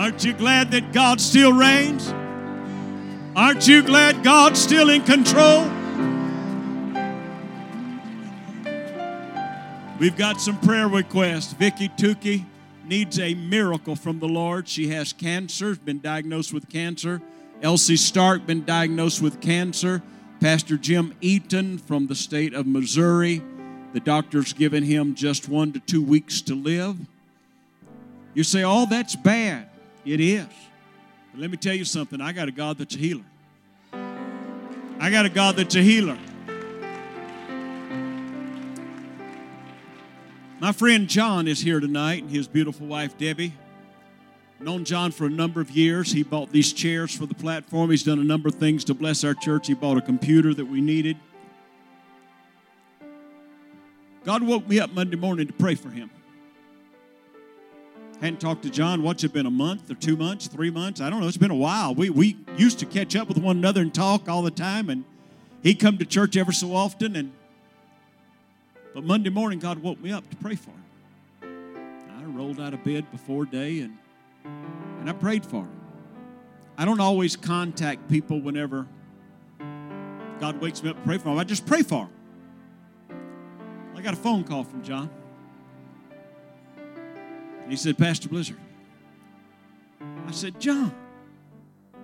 Aren't you glad that God still reigns? Aren't you glad God's still in control? We've got some prayer requests. Vicky Tukey needs a miracle from the Lord. She has cancer, been diagnosed with cancer. Elsie Stark been diagnosed with cancer. Pastor Jim Eaton from the state of Missouri. The doctor's given him just one to two weeks to live. You say, oh, that's bad. It is. But let me tell you something. I got a God that's a healer. I got a God that's a healer. My friend John is here tonight, and his beautiful wife Debbie. Known John for a number of years. He bought these chairs for the platform. He's done a number of things to bless our church. He bought a computer that we needed. God woke me up Monday morning to pray for him. Hadn't talked to John. What's it been, a month or two months, three months? I don't know. It's been a while. We, we used to catch up with one another and talk all the time, and he'd come to church ever so often. And But Monday morning, God woke me up to pray for him. I rolled out of bed before day and, and I prayed for him. I don't always contact people whenever God wakes me up to pray for him. I just pray for him. I got a phone call from John. And he said, Pastor Blizzard. I said, John,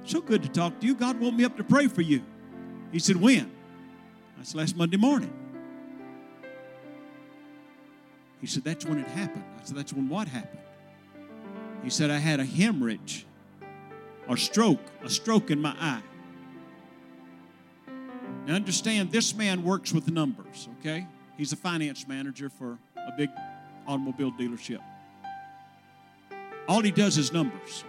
so good to talk to you. God woke me up to pray for you. He said, When? I said, Last Monday morning. He said, That's when it happened. I said, That's when what happened? He said, I had a hemorrhage or stroke, a stroke in my eye. Now, understand, this man works with numbers, okay? He's a finance manager for a big automobile dealership. All he does is numbers.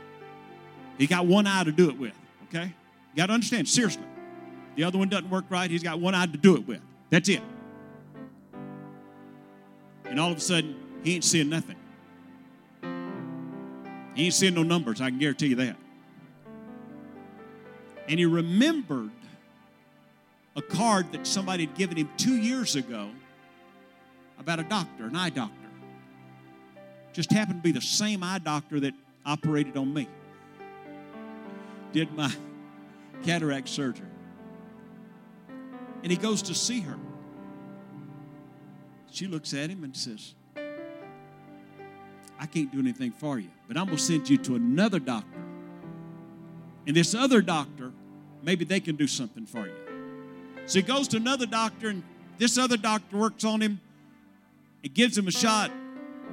He got one eye to do it with, okay? You got to understand, seriously. The other one doesn't work right. He's got one eye to do it with. That's it. And all of a sudden, he ain't seeing nothing. He ain't seeing no numbers, I can guarantee you that. And he remembered a card that somebody had given him two years ago about a doctor, an eye doctor. Just happened to be the same eye doctor that operated on me, did my cataract surgery. And he goes to see her. She looks at him and says, I can't do anything for you, but I'm going to send you to another doctor. And this other doctor, maybe they can do something for you. So he goes to another doctor, and this other doctor works on him and gives him a shot.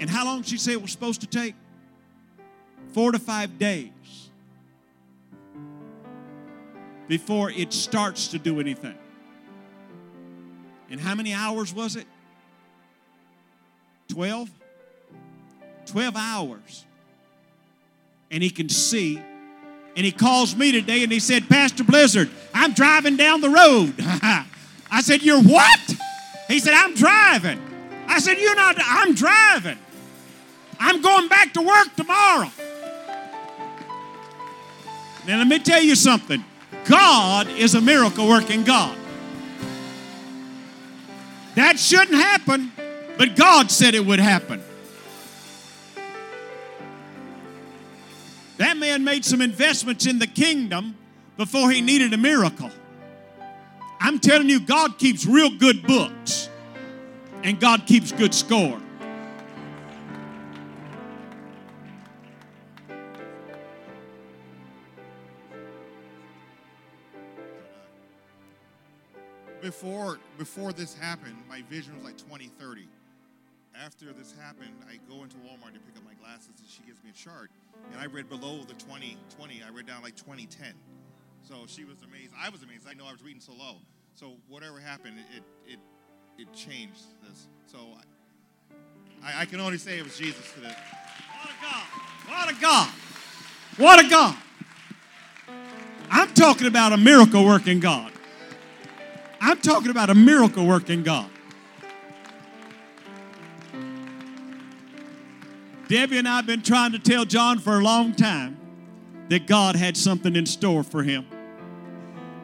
And how long did she say it was supposed to take? Four to five days before it starts to do anything. And how many hours was it? 12? 12 hours. And he can see. And he calls me today and he said, Pastor Blizzard, I'm driving down the road. I said, You're what? He said, I'm driving. I said, You're not, I'm driving. I'm going back to work tomorrow. Now, let me tell you something God is a miracle working God. That shouldn't happen, but God said it would happen. That man made some investments in the kingdom before he needed a miracle. I'm telling you, God keeps real good books and God keeps good score. before before this happened, my vision was like 2030. After this happened, I go into Walmart to pick up my glasses, and she gives me a chart, and I read below the 2020. I read down like 2010. So she was amazed. I was amazed. I know I was reading so low. So whatever happened, it it it changed this. So I, I can only say it was Jesus today. What a God! What a God! What a God! I'm talking about a miracle working God. I'm talking about a miracle working God. Debbie and I have been trying to tell John for a long time that God had something in store for him.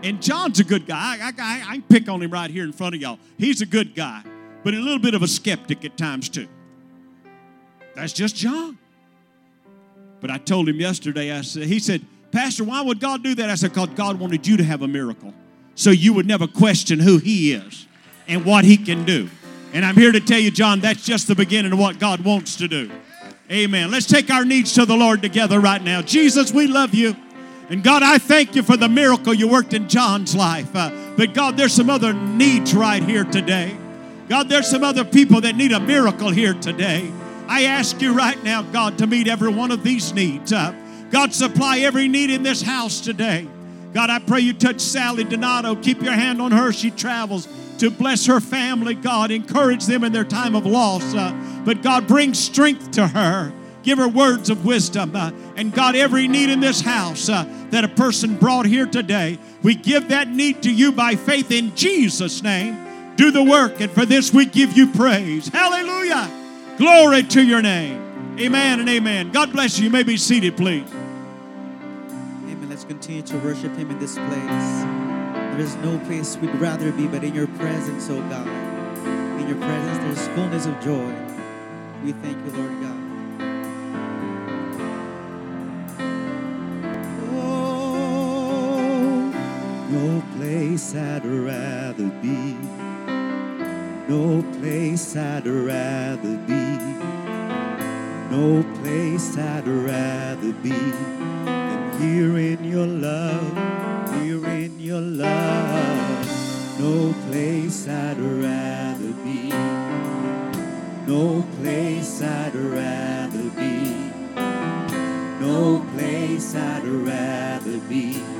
And John's a good guy. I, I, I can pick on him right here in front of y'all. He's a good guy, but a little bit of a skeptic at times too. That's just John. But I told him yesterday, I said, he said, Pastor, why would God do that? I said, because God wanted you to have a miracle. So you would never question who he is and what he can do. And I'm here to tell you, John, that's just the beginning of what God wants to do. Amen. Let's take our needs to the Lord together right now. Jesus, we love you. And God, I thank you for the miracle you worked in John's life. Uh, but God, there's some other needs right here today. God, there's some other people that need a miracle here today. I ask you right now, God, to meet every one of these needs. Uh, God, supply every need in this house today. God, I pray you touch Sally Donato. Keep your hand on her. She travels to bless her family. God, encourage them in their time of loss. Uh, but God, bring strength to her. Give her words of wisdom. Uh, and God, every need in this house uh, that a person brought here today, we give that need to you by faith in Jesus' name. Do the work, and for this we give you praise. Hallelujah. Glory to your name. Amen and amen. God bless you. You may be seated, please. Amen. Let's continue to worship Him in this place. There is no place we'd rather be but in your presence, oh God. In your presence, there's fullness of joy. We thank you, Lord God. No place I'd rather be. No place I'd rather be. No place I'd rather be than here in your love, here in your love. No place I'd rather be. No place I'd rather be. No place I'd rather be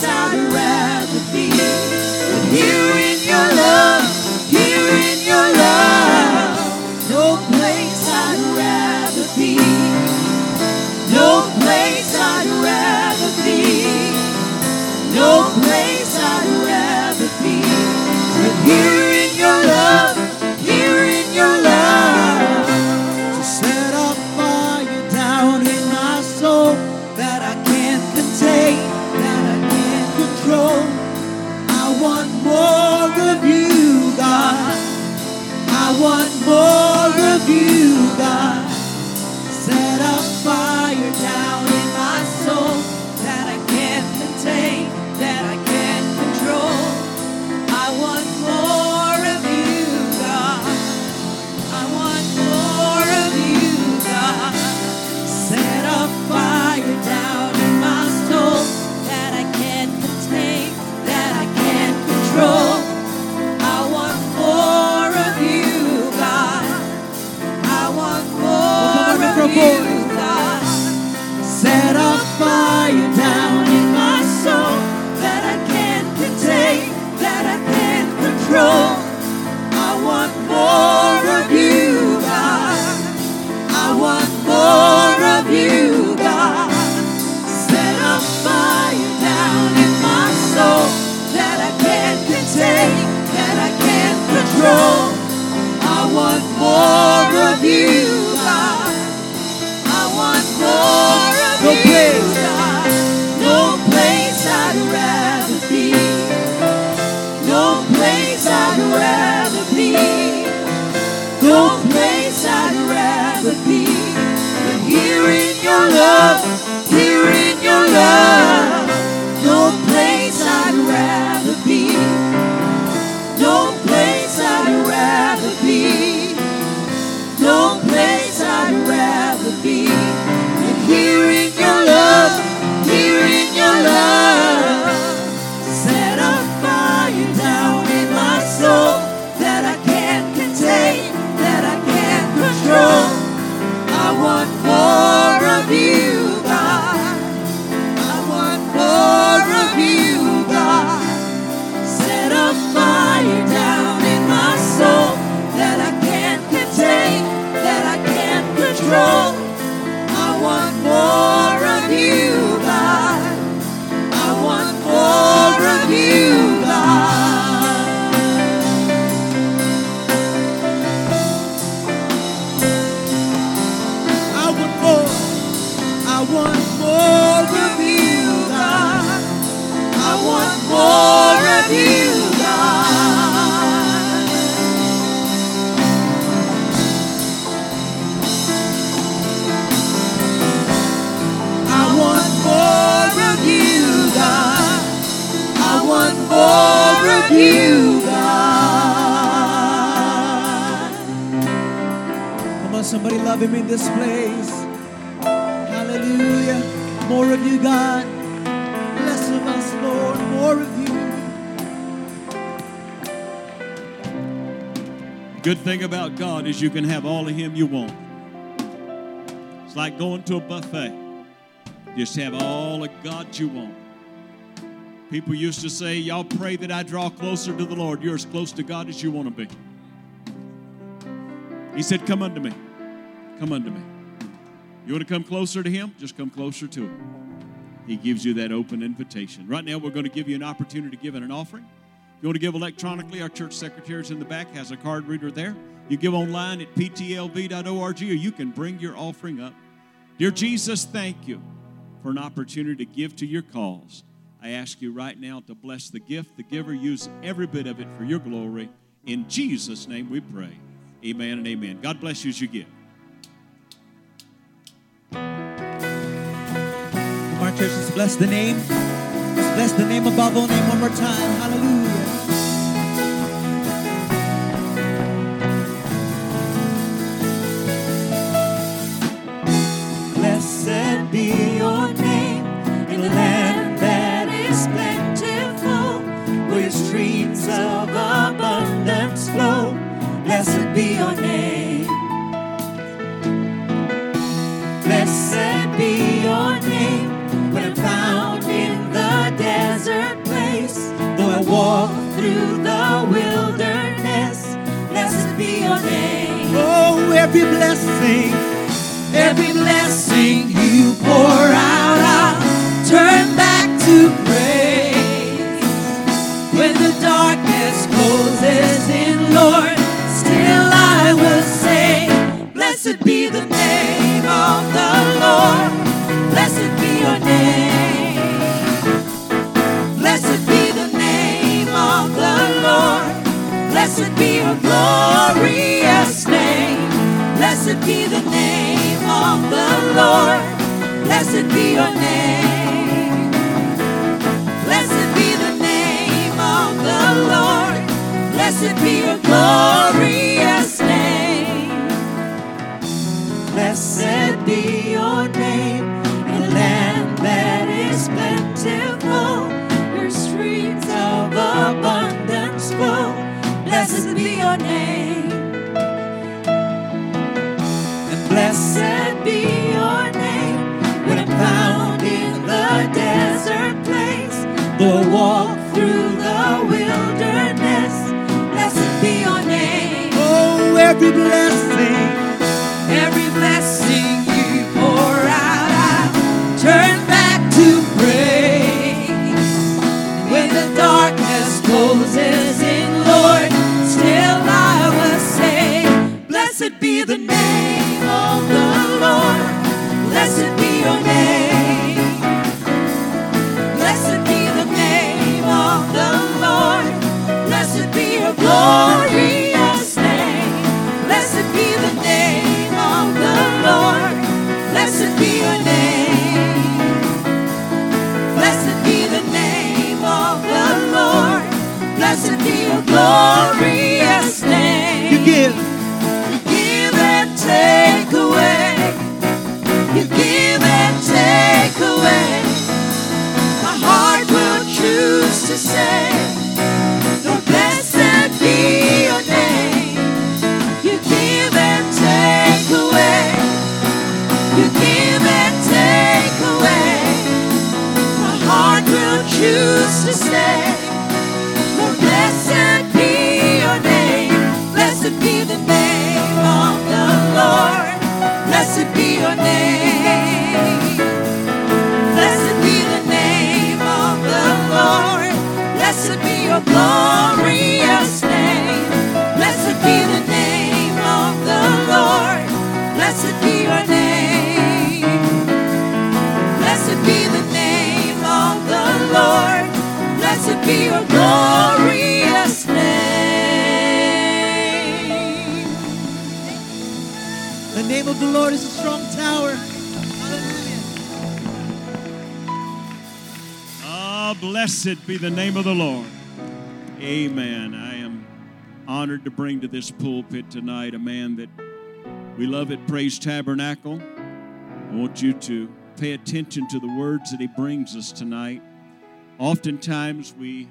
place love him in this place. Hallelujah. More of you, God. Less of us, Lord. More of you. Good thing about God is you can have all of Him you want. It's like going to a buffet. Just have all of God you want. People used to say, Y'all pray that I draw closer to the Lord. You're as close to God as you want to be. He said, Come unto me. Come unto me. You want to come closer to Him? Just come closer to Him. He gives you that open invitation. Right now, we're going to give you an opportunity to give in an offering. If you want to give electronically, our church secretary is in the back, has a card reader there. You give online at ptlv.org, or you can bring your offering up. Dear Jesus, thank you for an opportunity to give to your cause. I ask you right now to bless the gift, the giver, use every bit of it for your glory. In Jesus' name we pray. Amen and amen. God bless you as you give. On, church, let's bless the name. Let's bless the name above all name one more time. Hallelujah. Walk through the wilderness, blessed be your name. Oh, every blessing. Every blessing you pour out, I'll turn back to be the name of the Lord. Blessed be your name. Blessed be the name of the Lord. Blessed be your glorious name. Blessed be your name a land that is plentiful, where streams of abundance flow. Blessed be your name. Blessed be your name when I'm found in the desert place. I walk through the wilderness, blessed be your name. Oh, every. Choose to say, Blessed be your glorious name. The name of the Lord is a strong tower. Hallelujah. Ah, blessed be the name of the Lord. Amen. I am honored to bring to this pulpit tonight a man that We love it, Praise Tabernacle. I want you to pay attention to the words that he brings us tonight. Oftentimes we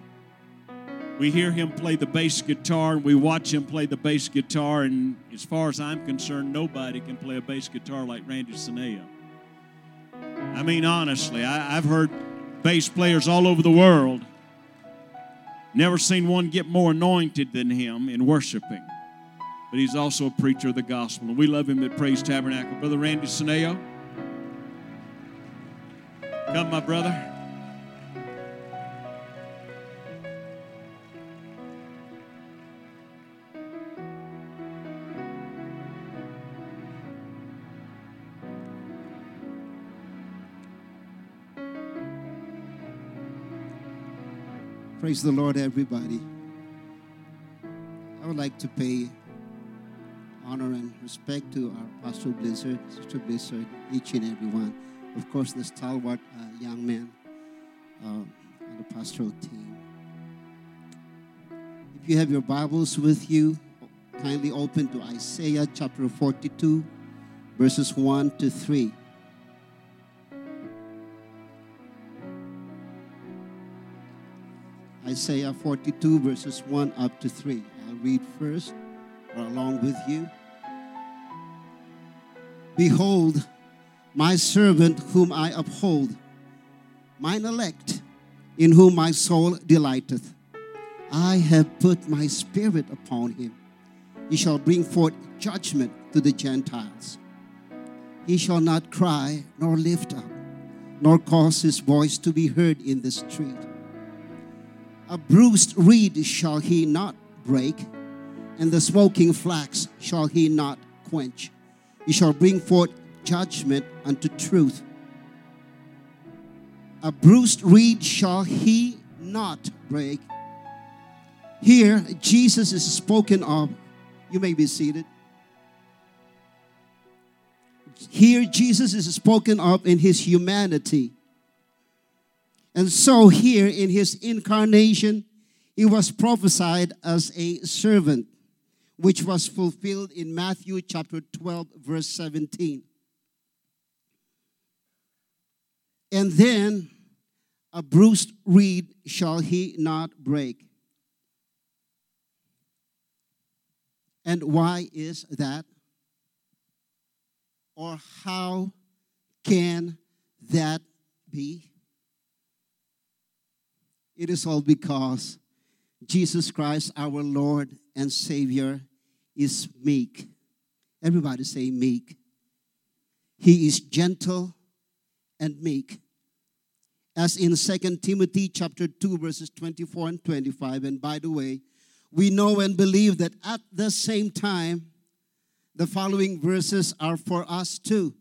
we hear him play the bass guitar and we watch him play the bass guitar. And as far as i'm concerned nobody can play a bass guitar like randy Saneo. i mean honestly I, i've heard bass players all over the world never seen one get more anointed than him in worshiping. But he's also a preacher of the gospel. And we love him at praise tabernacle. Brother randy Saneo. come my brother Praise the Lord, everybody. I would like to pay honor and respect to our Pastor Blizzard, Sister Blizzard, each and every one. Of course, the stalwart uh, young man uh, on the pastoral team. If you have your Bibles with you, kindly open to Isaiah chapter 42, verses 1 to 3. Isaiah 42, verses 1 up to 3. I'll read first or along with you. Behold, my servant whom I uphold, mine elect, in whom my soul delighteth. I have put my spirit upon him. He shall bring forth judgment to the Gentiles. He shall not cry nor lift up, nor cause his voice to be heard in the street. A bruised reed shall he not break, and the smoking flax shall he not quench. He shall bring forth judgment unto truth. A bruised reed shall he not break. Here, Jesus is spoken of. You may be seated. Here, Jesus is spoken of in his humanity. And so, here in his incarnation, he was prophesied as a servant, which was fulfilled in Matthew chapter 12, verse 17. And then a bruised reed shall he not break. And why is that? Or how can that be? It is all because Jesus Christ, our Lord and Savior, is meek. Everybody say meek. He is gentle and meek. As in 2 Timothy chapter 2 verses 24 and 25 and by the way, we know and believe that at the same time the following verses are for us too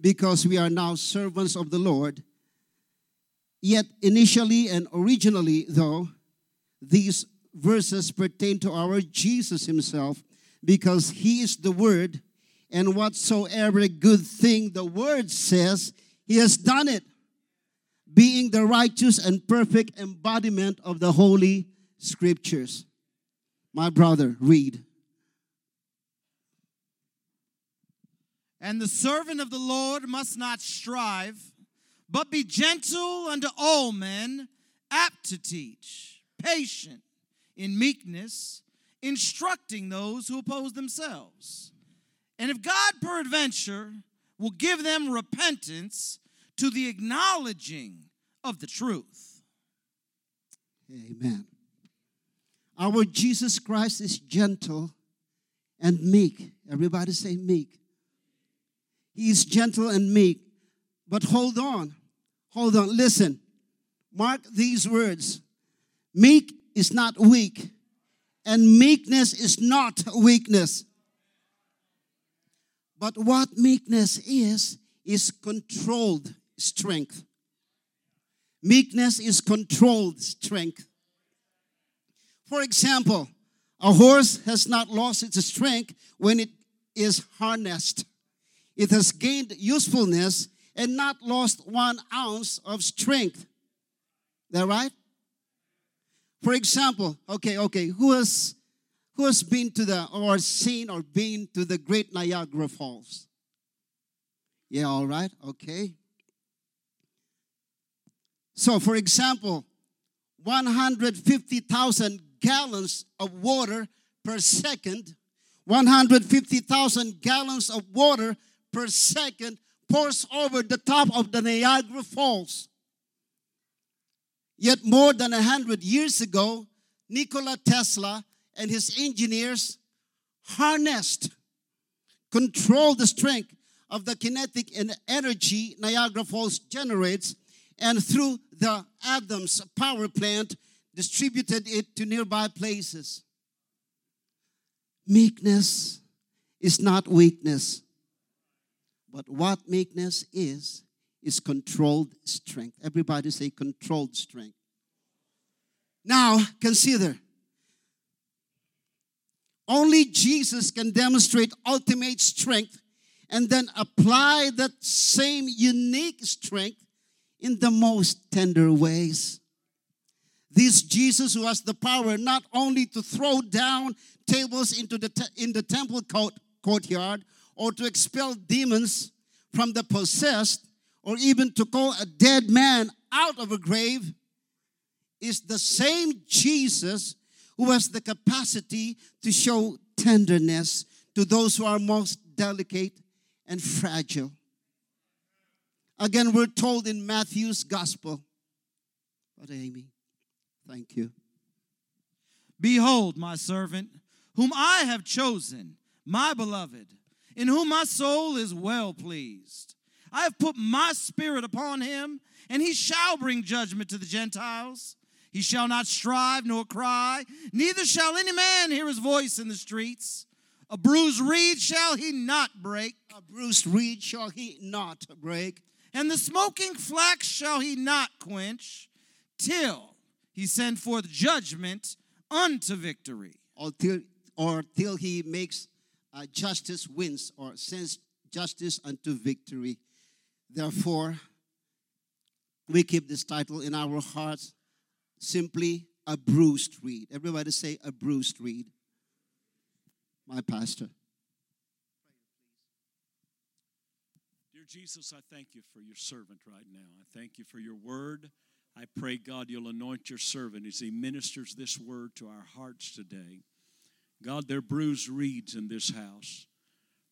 because we are now servants of the Lord Yet, initially and originally, though, these verses pertain to our Jesus Himself because He is the Word, and whatsoever good thing the Word says, He has done it, being the righteous and perfect embodiment of the Holy Scriptures. My brother, read. And the servant of the Lord must not strive but be gentle unto all men, apt to teach, patient in meekness, instructing those who oppose themselves. And if God peradventure will give them repentance to the acknowledging of the truth. Amen. Our Jesus Christ is gentle and meek. Everybody say meek. He is gentle and meek. But hold on. Hold on. Listen. Mark these words. Meek is not weak, and meekness is not weakness. But what meekness is, is controlled strength. Meekness is controlled strength. For example, a horse has not lost its strength when it is harnessed. It has gained usefulness and not lost one ounce of strength. That right? For example, okay, okay, who has Who has been to the, or seen or been to the Great Niagara Falls? Yeah, all right, okay. So, for example, 150,000 gallons of water per second, 150,000 gallons of water per second pours over the top of the Niagara Falls. Yet, more than a hundred years ago, Nikola Tesla and his engineers harnessed, controlled the strength of the kinetic and energy Niagara Falls generates, and through the Adams power plant, distributed it to nearby places. Meekness is not weakness, but what meekness is, is controlled strength. Everybody say controlled strength. Now, consider only Jesus can demonstrate ultimate strength and then apply that same unique strength in the most tender ways. This Jesus who has the power not only to throw down tables into the te- in the temple court, courtyard or to expel demons from the possessed or even to call a dead man out of a grave is the same Jesus who has the capacity to show tenderness to those who are most delicate and fragile. Again, we're told in Matthew's gospel. What, Amy? Thank you. Behold, my servant, whom I have chosen, my beloved, in whom my soul is well pleased. I have put my spirit upon him, and he shall bring judgment to the Gentiles. He shall not strive nor cry, neither shall any man hear his voice in the streets. A bruised reed shall he not break, A bruised reed shall he not break, and the smoking flax shall he not quench, till he send forth judgment unto victory. or till, or till he makes uh, justice wins or sends justice unto victory. Therefore, we keep this title in our hearts simply a bruised reed. Everybody say a bruised reed. My pastor. Dear Jesus, I thank you for your servant right now. I thank you for your word. I pray, God, you'll anoint your servant as he ministers this word to our hearts today. God, there are bruised reeds in this house.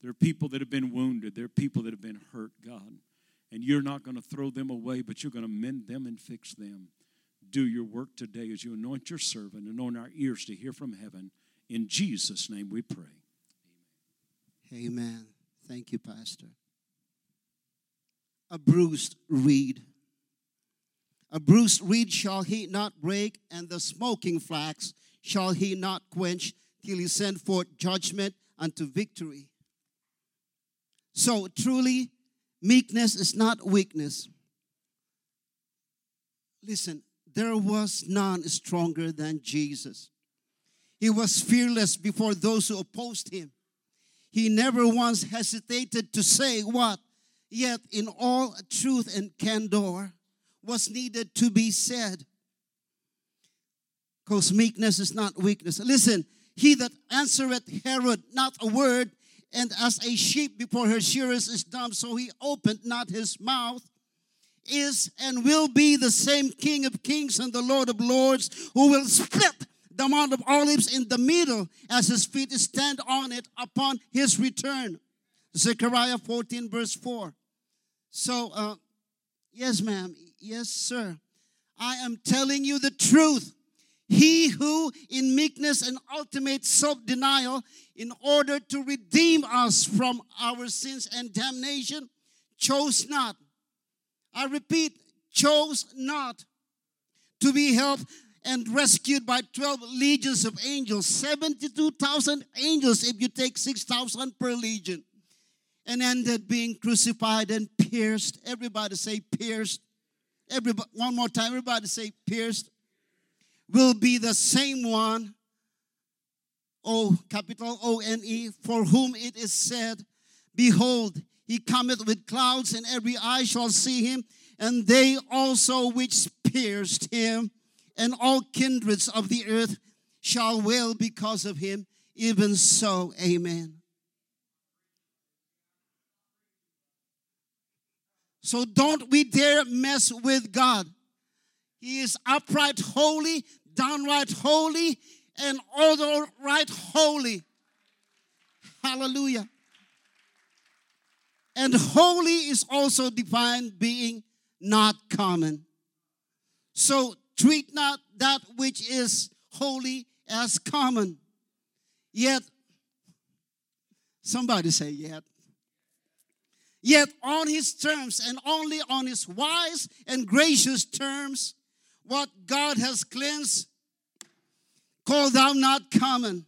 There are people that have been wounded. There are people that have been hurt, God. And you're not going to throw them away, but you're going to mend them and fix them. Do your work today as you anoint your servant, anoint our ears to hear from heaven. In Jesus' name we pray. Amen. Thank you, Pastor. A bruised reed. A bruised reed shall he not break, and the smoking flax shall he not quench, till he send forth judgment unto victory. So truly, meekness is not weakness. Listen, there was none stronger than Jesus. He was fearless before those who opposed him. He never once hesitated to say what, yet in all truth and candor, was needed to be said. Because meekness is not weakness. Listen, he that answereth Herod not a word, and as a sheep before her shearers is dumb, so he opened not his mouth, is and will be the same King of kings and the Lord of lords, who will split the Mount of Olives in the middle as his feet stand on it upon his return. Zechariah 14, verse 4. So, uh, yes, ma'am. Yes, sir. I am telling you the truth. He who, in meekness and ultimate self denial, in order to redeem us from our sins and damnation, chose not. I repeat, chose not to be helped and rescued by 12 legions of angels, 72,000 angels if you take 6,000 per legion, and ended being crucified and pierced. Everybody say pierced. Everybody, one more time, everybody say pierced. Will be the same one, O capital O N E, for whom it is said, Behold, he cometh with clouds, and every eye shall see him, and they also which pierced him, and all kindreds of the earth, shall wail because of him. Even so, amen. So don't we dare mess with God. He is upright, holy, downright holy, and right holy. Hallelujah. And holy is also defined being not common. So treat not that which is holy as common. Yet, somebody say, yet. Yet on his terms and only on his wise and gracious terms, what God has cleansed, call thou not common.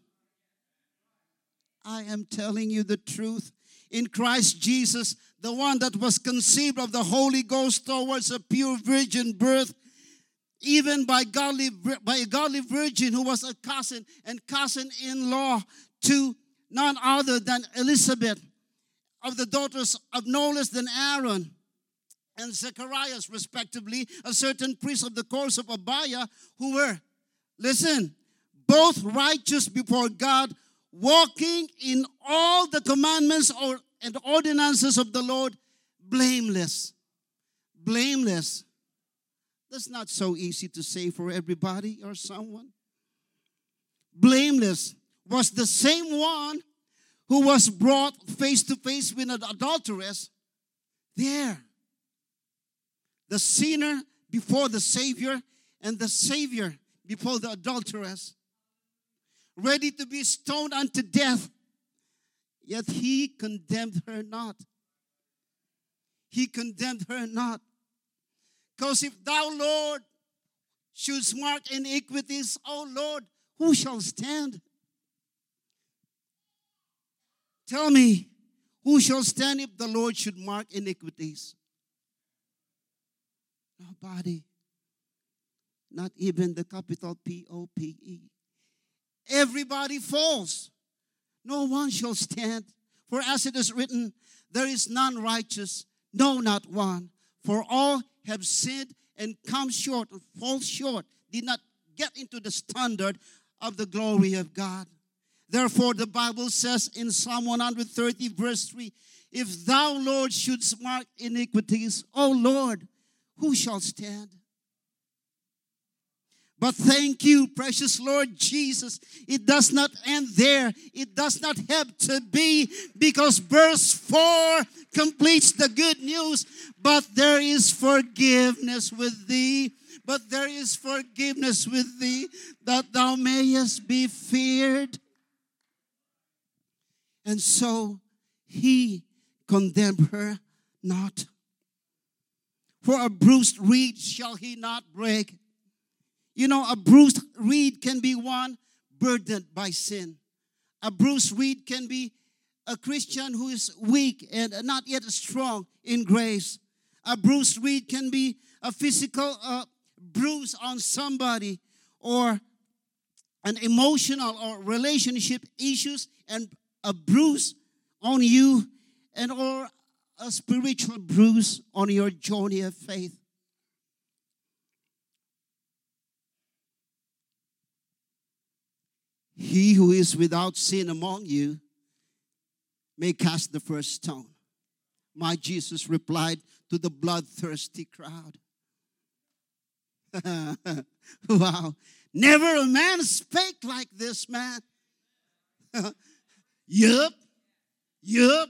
I am telling you the truth. In Christ Jesus, the one that was conceived of the Holy Ghost towards a pure virgin birth, even by godly by a godly virgin who was a cousin and cousin-in-law to none other than Elizabeth of the daughters of no less than Aaron and Zacharias, respectively, a certain priest of the course of Abiah, who were, listen, both righteous before God, walking in all the commandments or, and ordinances of the Lord, blameless. Blameless. That's not so easy to say for everybody or someone. Blameless was the same one who was brought face to face with an adulteress. There. The sinner before the Savior, and the Savior before the adulteress. Ready to be stoned unto death. Yet he condemned her not. He condemned her not. Because if thou, Lord, shouldst mark iniquities, O Lord, who shall stand? Tell me, who shall stand if the Lord should mark iniquities? Nobody. Not even the capital P O P E. Everybody falls. No one shall stand. For as it is written, there is none righteous, no, not one. For all have sinned and come short, fall short, did not get into the standard of the glory of God. Therefore, the Bible says in Psalm 130, verse 3 If thou, Lord, shouldst mark iniquities, O Lord, who shall stand? But thank you, precious Lord Jesus. It does not end there. It does not have to be because verse 4 completes the good news. But there is forgiveness with thee. But there is forgiveness with thee that thou mayest be feared. And so he condemned her not. For a bruised reed shall he not break. You know, a bruised reed can be one burdened by sin. A bruised reed can be a Christian who is weak and not yet strong in grace. A bruised reed can be a physical uh, bruise on somebody or an emotional or relationship issues and a bruise on you and or a spiritual bruise on your journey of faith. He who is without sin among you may cast the first stone. My Jesus replied to the bloodthirsty crowd. wow. Never a man spake like this man. yup. Yup.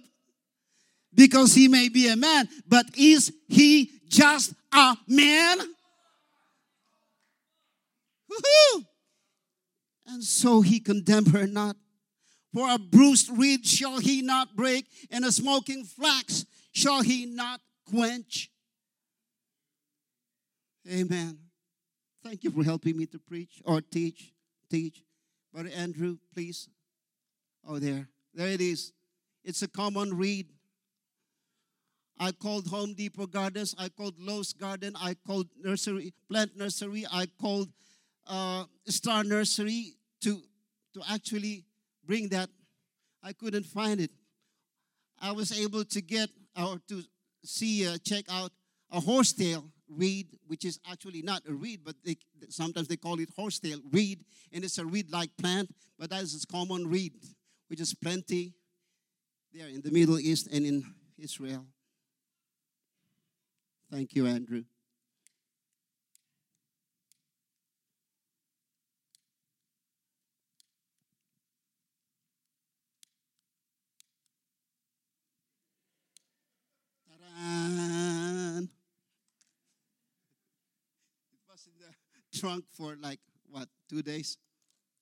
Because he may be a man, but is he just a man? Woo-hoo. And so he condemned her not. For a bruised reed shall he not break, and a smoking flax shall he not quench. Amen. Thank you for helping me to preach or teach. Teach. Brother Andrew, please. Oh, there. There it is. It's a common reed. I called Home Depot Gardens. I called Lowe's Garden. I called Nursery, Plant Nursery. I called uh, Star Nursery to, to actually bring that. I couldn't find it. I was able to get or to see, uh, check out a horsetail reed, which is actually not a reed, but they, sometimes they call it horsetail reed, and it's a reed-like plant, but that is a common reed, which is plenty there in the Middle East and in Israel. Thank you, Andrew. It was in the trunk for like, what, two days?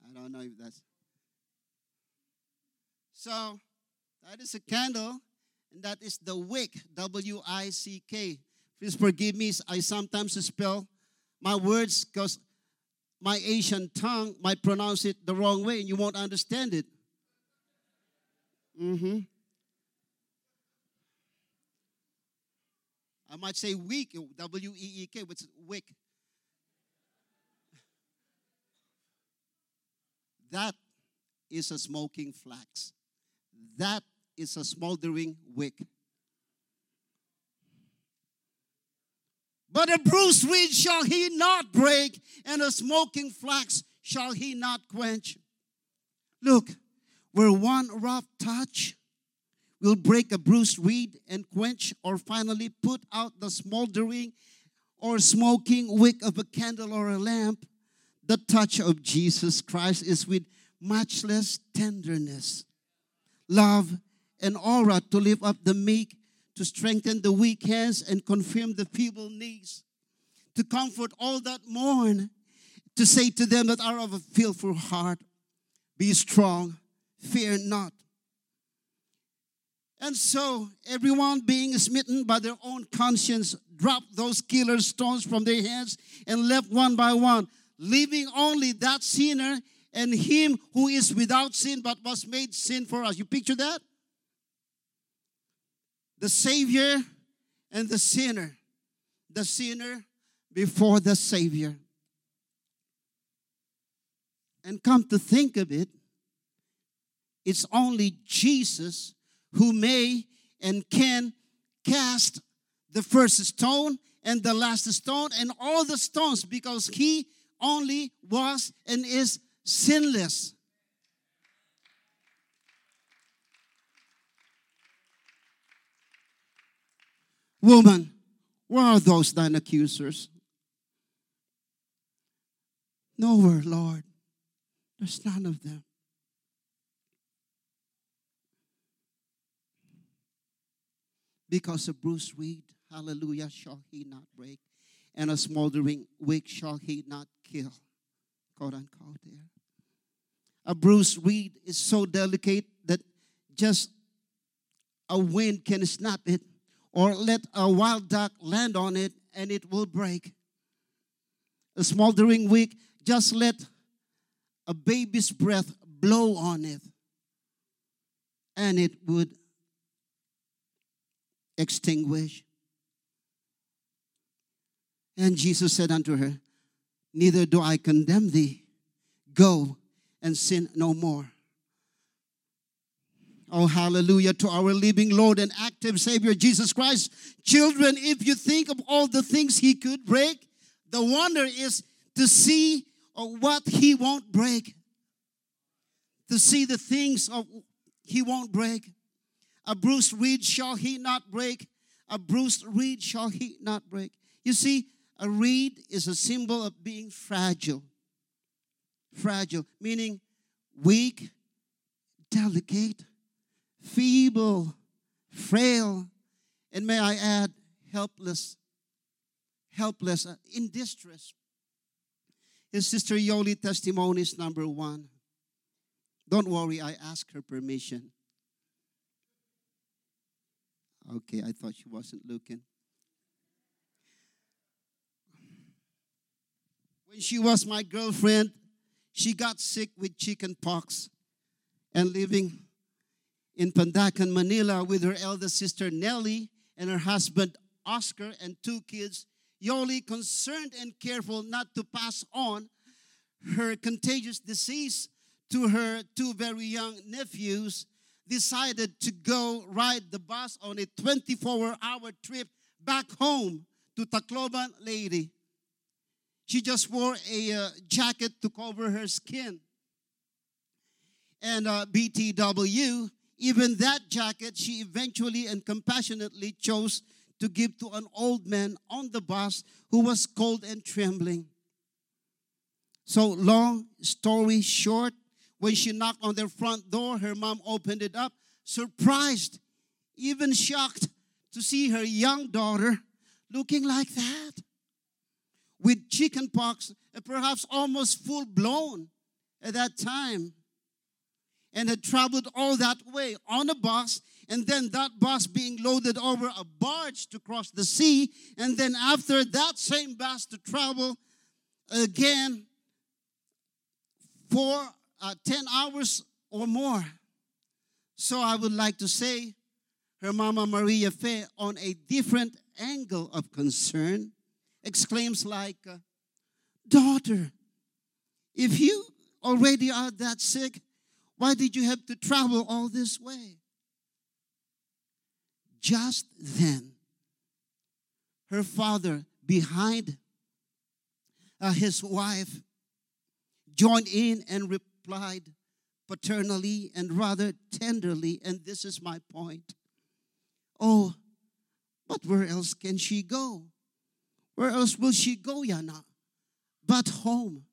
I don't know if that's. So, that is a candle, and that is the wick, W I C K. Please forgive me, I sometimes spell my words because my Asian tongue might pronounce it the wrong way and you won't understand it. Mm-hmm. I might say weak, W E E K, which is wick. That is a smoking flax. That is a smoldering wick. But a bruised reed shall he not break, and a smoking flax shall he not quench. Look, where one rough touch will break a bruised reed and quench, or finally put out the smoldering or smoking wick of a candle or a lamp, the touch of Jesus Christ is with matchless tenderness, love, and aura to lift up the meek to strengthen the weak hands and confirm the feeble knees, to comfort all that mourn, to say to them that are of a fearful heart, Be strong, fear not. And so, everyone being smitten by their own conscience dropped those killer stones from their hands and left one by one, leaving only that sinner and him who is without sin but was made sin for us. You picture that? The Savior and the sinner. The sinner before the Savior. And come to think of it, it's only Jesus who may and can cast the first stone and the last stone and all the stones because he only was and is sinless. Woman, where are those thine accusers? Nowhere, Lord. There's none of them. Because a bruised reed, hallelujah, shall he not break, and a smoldering wick shall he not kill. Quote unquote there. A bruised reed is so delicate that just a wind can snap it or let a wild duck land on it and it will break. A smoldering wick, just let a baby's breath blow on it and it would extinguish. And Jesus said unto her, Neither do I condemn thee. Go and sin no more. Oh, hallelujah to our living Lord and active Savior Jesus Christ. Children, if you think of all the things He could break, the wonder is to see uh, what He won't break. To see the things of He won't break. A bruised reed shall He not break. A bruised reed shall He not break. You see, a reed is a symbol of being fragile. Fragile, meaning weak, delicate feeble, frail, and may I add, helpless. Helpless, uh, in distress. His sister Yoli testimonies number one. Don't worry, I asked her permission. Okay, I thought she wasn't looking. When she was my girlfriend, she got sick with chicken pox and living in Pandacan, Manila, with her elder sister Nellie and her husband Oscar and two kids, Yoli, concerned and careful not to pass on her contagious disease to her two very young nephews, decided to go ride the bus on a 24 hour trip back home to Tacloban Leyte. She just wore a uh, jacket to cover her skin. And uh, BTW, even that jacket, she eventually and compassionately chose to give to an old man on the bus who was cold and trembling. So, long story short, when she knocked on their front door, her mom opened it up, surprised, even shocked to see her young daughter looking like that with chicken pox, perhaps almost full blown at that time, and had traveled all that way on a bus, and then that bus being loaded over a barge to cross the sea, and then after that same bus to travel again for uh, 10 hours or more. So I would like to say, her Mama Maria Fe, on a different angle of concern, exclaims like, Daughter, if you already are that sick, why did you have to travel all this way? Just then, her father, behind uh, his wife, joined in and replied paternally and rather tenderly, and this is my point. Oh, but where else can she go? Where else will she go, Yana? But home.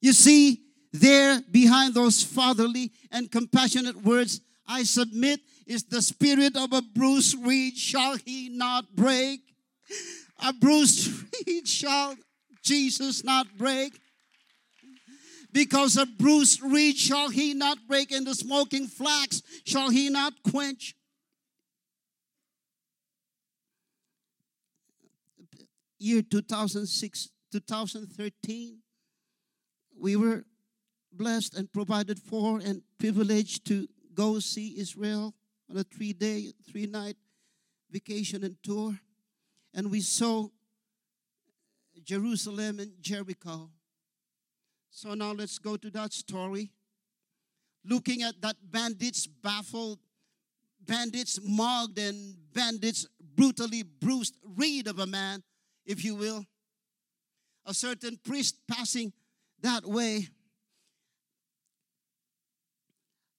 You see, there behind those fatherly and compassionate words, I submit, is the spirit of a bruised reed shall he not break. A bruised reed shall Jesus not break. Because a bruised reed shall he not break, and the smoking flax shall he not quench. Year 2006, 2013, we were blessed and provided for and privileged to go see Israel on a three day, three night vacation and tour. And we saw Jerusalem and Jericho. So now let's go to that story. Looking at that bandits baffled, bandits mugged, and bandits brutally bruised reed of a man, if you will. A certain priest passing that way,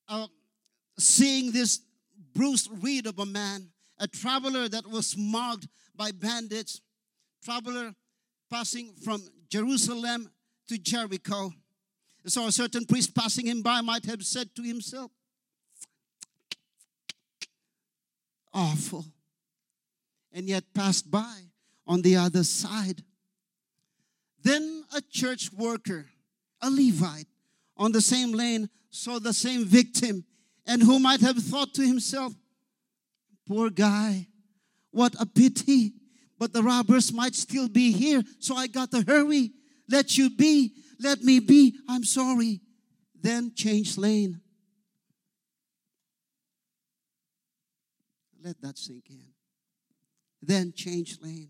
uh, seeing this bruised reed of a man, a traveler that was mugged by bandits, traveler passing from Jerusalem to Jericho. So a certain priest passing him by might have said to himself, Awful. And yet passed by on the other side. Then a church worker, a Levite, on the same lane saw the same victim and who might have thought to himself, Poor guy, what a pity. But the robbers might still be here, so I got to hurry. Let you be, let me be, I'm sorry. Then change lane. Let that sink in. Then change lane.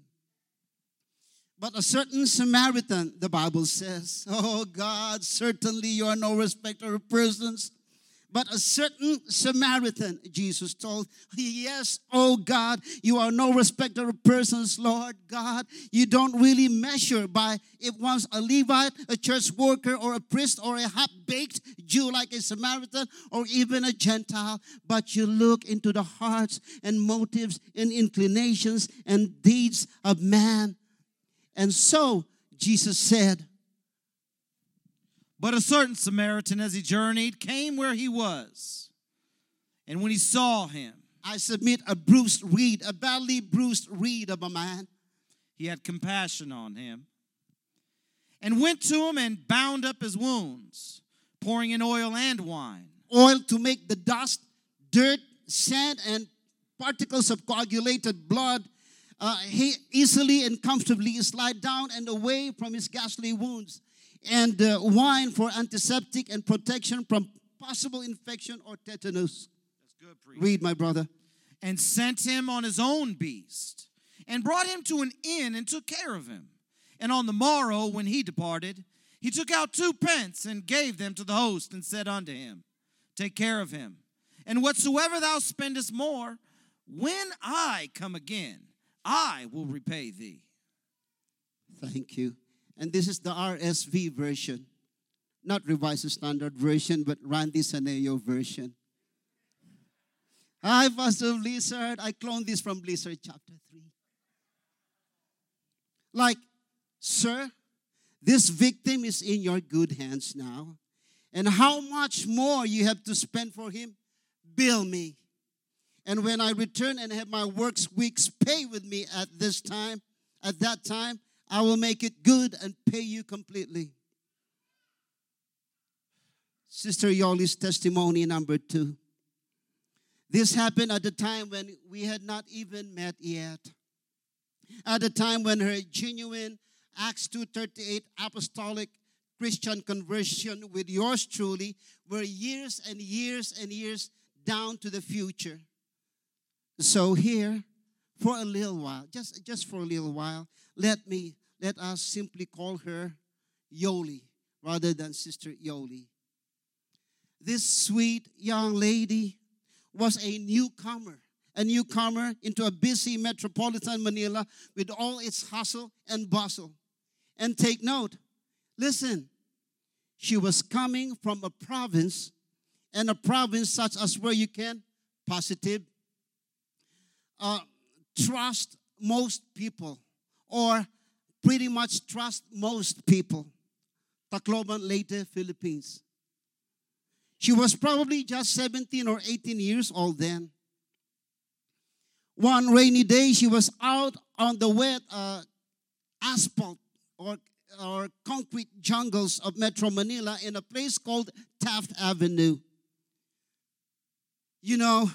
But a certain Samaritan, the Bible says, Oh God, certainly you are no respecter of persons. But a certain Samaritan, Jesus told, Yes, oh God, you are no respecter of persons, Lord God. You don't really measure by if one's a Levite, a church worker, or a priest, or a half baked Jew like a Samaritan, or even a Gentile. But you look into the hearts and motives and inclinations and deeds of man. And so Jesus said, But a certain Samaritan, as he journeyed, came where he was. And when he saw him, I submit a bruised reed, a badly bruised reed of a man. he had compassion on him and went to him and bound up his wounds, pouring in oil and wine. Oil to make the dust, dirt, sand, and particles of coagulated blood uh, he easily and comfortably slide down and away from his ghastly wounds, and uh, wine for antiseptic and protection from possible infection or tetanus. That's good, priest. Read, my brother. And sent him on his own beast, and brought him to an inn and took care of him. And on the morrow, when he departed, he took out two pence and gave them to the host, and said unto him, Take care of him. And whatsoever thou spendest more, when I come again, I will repay thee. Thank you. And this is the RSV version, not Revised Standard Version, but Randy Saneo version. Hi, Pastor Blizzard. I cloned this from Blizzard chapter 3. Like, sir, this victim is in your good hands now. And how much more you have to spend for him? Bill me. And when I return and have my works weeks pay with me at this time, at that time, I will make it good and pay you completely. Sister Yoli's testimony number two. This happened at the time when we had not even met yet. At the time when her genuine Acts 2:38 apostolic Christian conversion with yours truly were years and years and years down to the future. So here for a little while, just just for a little while, let me let us simply call her Yoli rather than Sister Yoli. This sweet young lady was a newcomer, a newcomer into a busy metropolitan Manila with all its hustle and bustle. And take note, listen, she was coming from a province, and a province such as where you can positive uh, trust most people or pretty much trust most people. Tacloban, Leyte, Philippines. She was probably just 17 or 18 years old then. One rainy day, she was out on the wet uh, asphalt or, or concrete jungles of Metro Manila in a place called Taft Avenue. You know,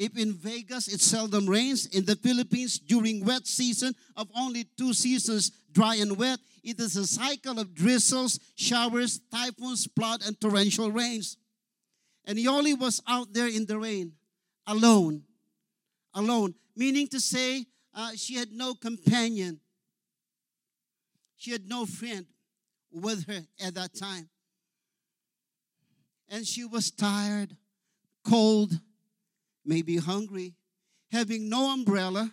if in Vegas it seldom rains, in the Philippines during wet season of only two seasons, dry and wet, it is a cycle of drizzles, showers, typhoons, flood, and torrential rains. And Yoli was out there in the rain, alone. Alone, meaning to say uh, she had no companion. She had no friend with her at that time. And she was tired, cold, maybe hungry, having no umbrella,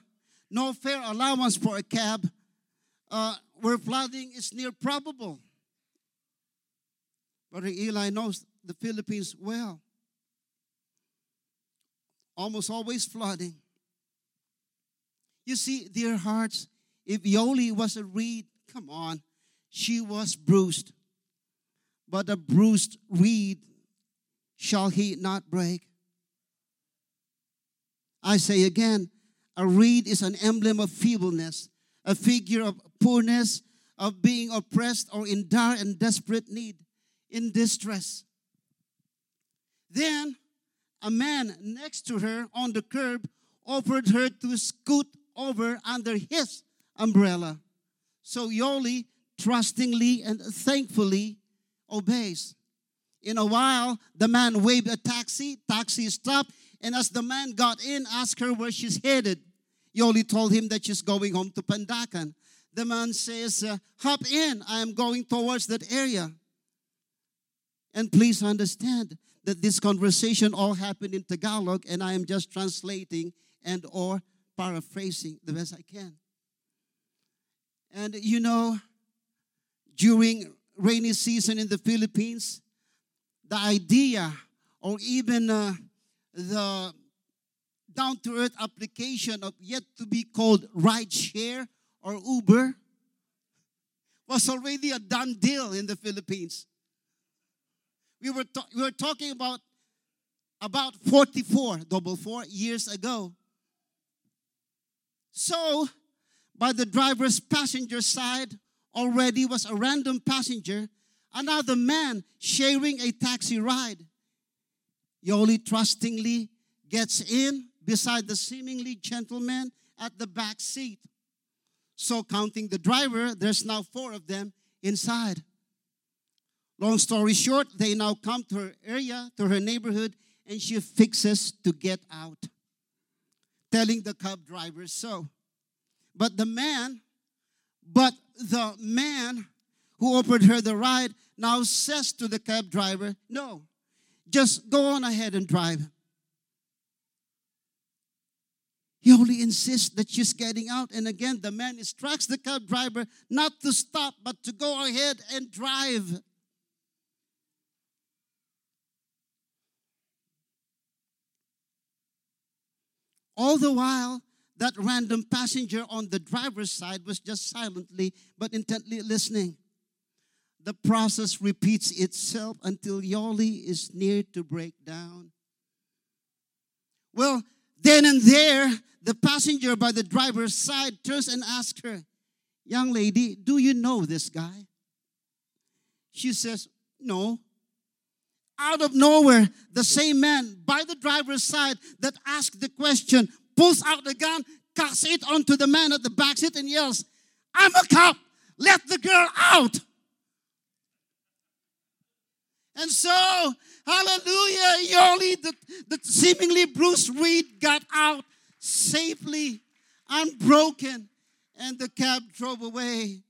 no fare allowance for a cab, uh, where flooding is near probable. Brother Eli knows the Philippines well. Almost always flooding. You see, dear hearts, if Yoli was a reed, come on, she was bruised. But a bruised reed shall he not break. I say again, a reed is an emblem of feebleness, a figure of poorness, of being oppressed or in dire and desperate need, in distress. Then a man next to her on the curb offered her to scoot over under his umbrella. So Yoli trustingly and thankfully obeys. In a while, the man waved a taxi, taxi stopped, and as the man got in, asked her where she's headed. Yoli told him that she's going home to Pandacan. The man says, uh, Hop in, I am going towards that area. And please understand that this conversation all happened in Tagalog, and I am just translating and or paraphrasing the best I can. And you know, during rainy season in the Philippines, the idea or even uh, the down to earth application of yet to be called ride share or Uber was already a done deal in the Philippines. We were, we were talking about about 44 double four years ago. So, by the driver's passenger side already was a random passenger, another man sharing a taxi ride. Yoli trustingly gets in beside the seemingly gentleman at the back seat. So, counting the driver, there's now four of them inside. Long story short, they now come to her area, to her neighborhood, and she fixes to get out, telling the cab driver so. But the man, but the man who offered her the ride now says to the cab driver, No, just go on ahead and drive. He only insists that she's getting out, and again, the man instructs the cab driver not to stop, but to go ahead and drive. All the while, that random passenger on the driver's side was just silently but intently listening. The process repeats itself until Yoli is near to break down. Well, then and there, the passenger by the driver's side turns and asks her, Young lady, do you know this guy? She says, No. Out of nowhere, the same man by the driver's side that asked the question pulls out the gun, casts it onto the man at the back seat, and yells, I'm a cop. Let the girl out. And so, hallelujah, Yoli, the, the seemingly bruised reed got out safely, unbroken, and the cab drove away.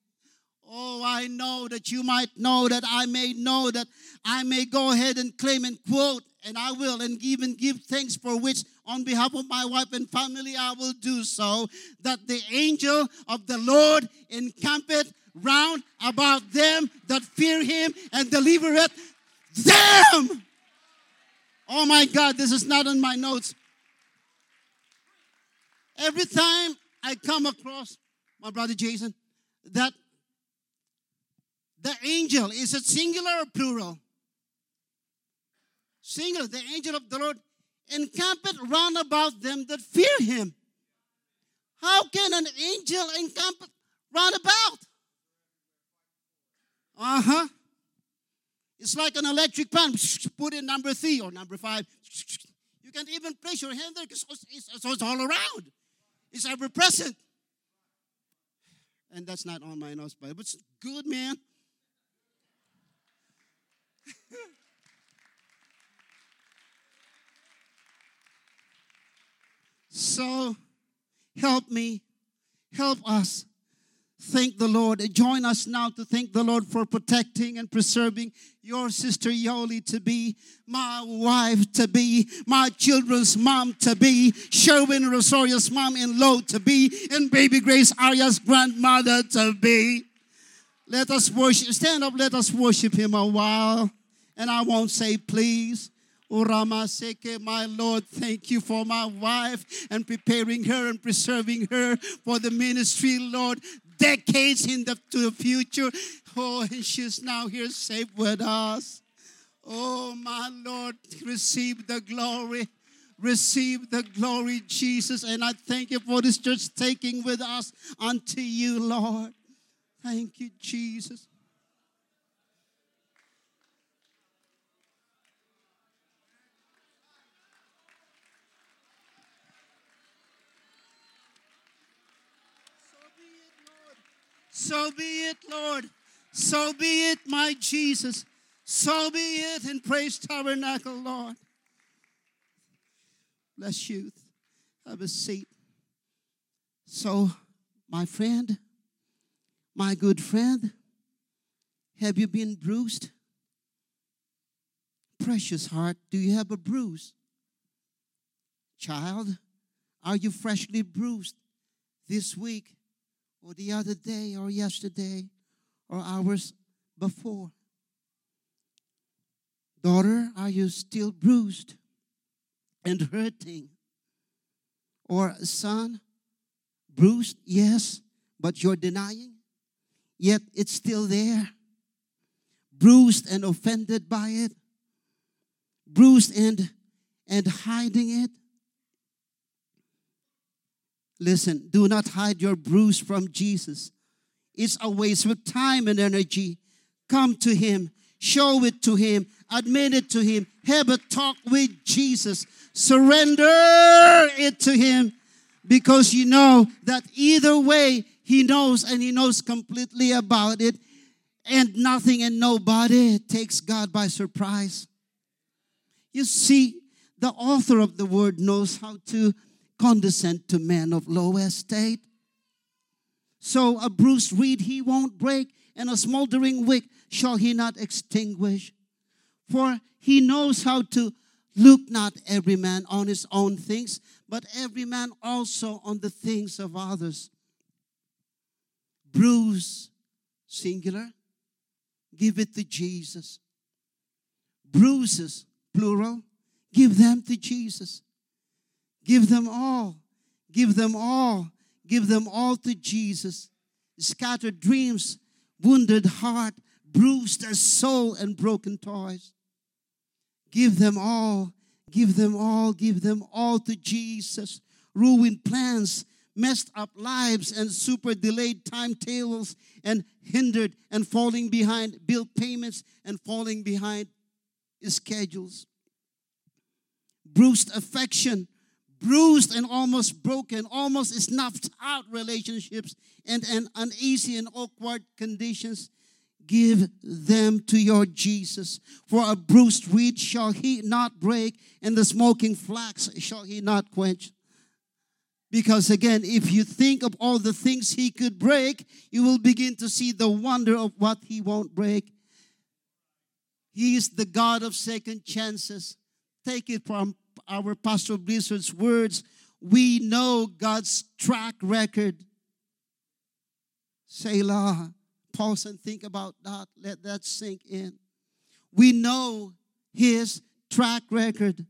Oh, I know that you might know that I may know that I may go ahead and claim and quote, and I will, and even give thanks for which, on behalf of my wife and family, I will do so. That the angel of the Lord encampeth round about them that fear him and delivereth them. Oh my God, this is not on my notes. Every time I come across my brother Jason, that the angel is it singular or plural? Singular. The angel of the Lord encampeth round about them that fear him. How can an angel encamp round about? Uh huh. It's like an electric pan. Put in number three or number five. You can't even place your hand there because it's, it's all around. It's ever present. And that's not on my notes, but it's good, man. so, help me, help us thank the Lord. Join us now to thank the Lord for protecting and preserving your sister Yoli to be, my wife to be, my children's mom to be, Sherwin Rosario's mom in law to be, and baby Grace Arya's grandmother to be. Let us worship. Stand up, let us worship him a while. And I won't say please. Uramaseke, my Lord, thank you for my wife and preparing her and preserving her for the ministry, Lord decades in the, to the future. Oh, and she's now here safe with us. Oh, my Lord, receive the glory. Receive the glory, Jesus. And I thank you for this church taking with us unto you, Lord. Thank you, Jesus. So be it, Lord. So be it, my Jesus. So be it in Praise Tabernacle, Lord. Bless you. Have a seat. So, my friend, my good friend, have you been bruised? Precious heart, do you have a bruise? Child, are you freshly bruised this week? Or the other day or yesterday or hours before? Daughter, are you still bruised and hurting? Or son, bruised, yes, but you're denying? Yet it's still there. Bruised and offended by it. Bruised and and hiding it. Listen, do not hide your bruise from Jesus. It's a waste of time and energy. Come to Him, show it to Him, admit it to Him, have a talk with Jesus, surrender it to Him because you know that either way, He knows and He knows completely about it, and nothing and nobody takes God by surprise. You see, the author of the word knows how to condescend to men of low estate. So a bruised reed he won't break, and a smoldering wick shall he not extinguish. For he knows how to look not every man on his own things, but every man also on the things of others. Bruise, singular, give it to Jesus. Bruises, plural, give them to Jesus. Give them all. Give them all. Give them all to Jesus. Scattered dreams, wounded heart, bruised soul, and broken toys. Give them all. Give them all. Give them all to Jesus. Ruined plans, messed up lives, and super delayed timetables, and hindered and falling behind bill payments and falling behind schedules. Bruised affection, bruised and almost broken, almost snuffed out relationships and, and uneasy and awkward conditions. Give them to your Jesus. For a bruised reed shall he not break, and the smoking flax shall he not quench. Because again, if you think of all the things he could break, you will begin to see the wonder of what he won't break. He is the God of second chances. Take it from our Pastor Blizzard's words. We know God's track record. Selah. Pause and think about that. Let that sink in. We know his track record.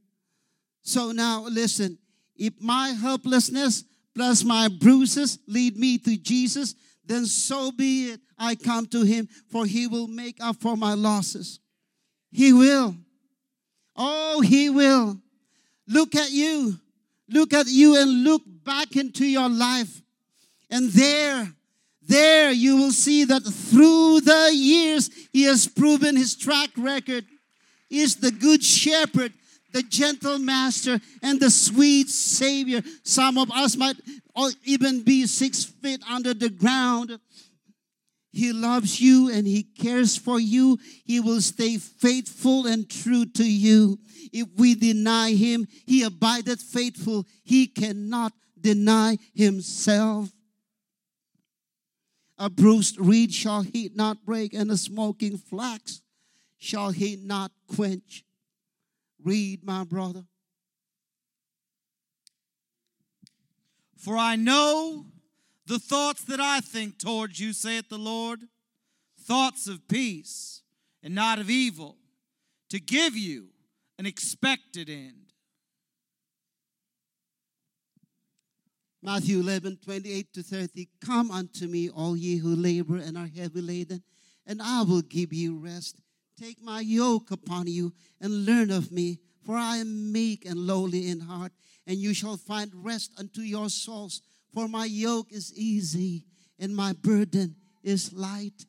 So now listen if my helplessness plus my bruises lead me to Jesus, then so be it. I come to him, for he will make up for my losses. He will. Oh, he will. Look at you. Look at you and look back into your life. And there, there you will see that through the years, he has proven his track record. Is the good shepherd the gentle master, and the sweet savior. Some of us might even be six feet under the ground. He loves you and He cares for you. He will stay faithful and true to you. If we deny Him, He abideth faithful. He cannot deny Himself. A bruised reed shall He not break, and a smoking flax shall He not quench. Read, my brother. For I know the thoughts that I think towards you, saith the Lord, thoughts of peace and not of evil, to give you an expected end. Matthew 11, 28 to 30. Come unto me, all ye who labor and are heavy laden, and I will give you rest. Take my yoke upon you and learn of me, for I am meek and lowly in heart, and you shall find rest unto your souls. For my yoke is easy and my burden is light.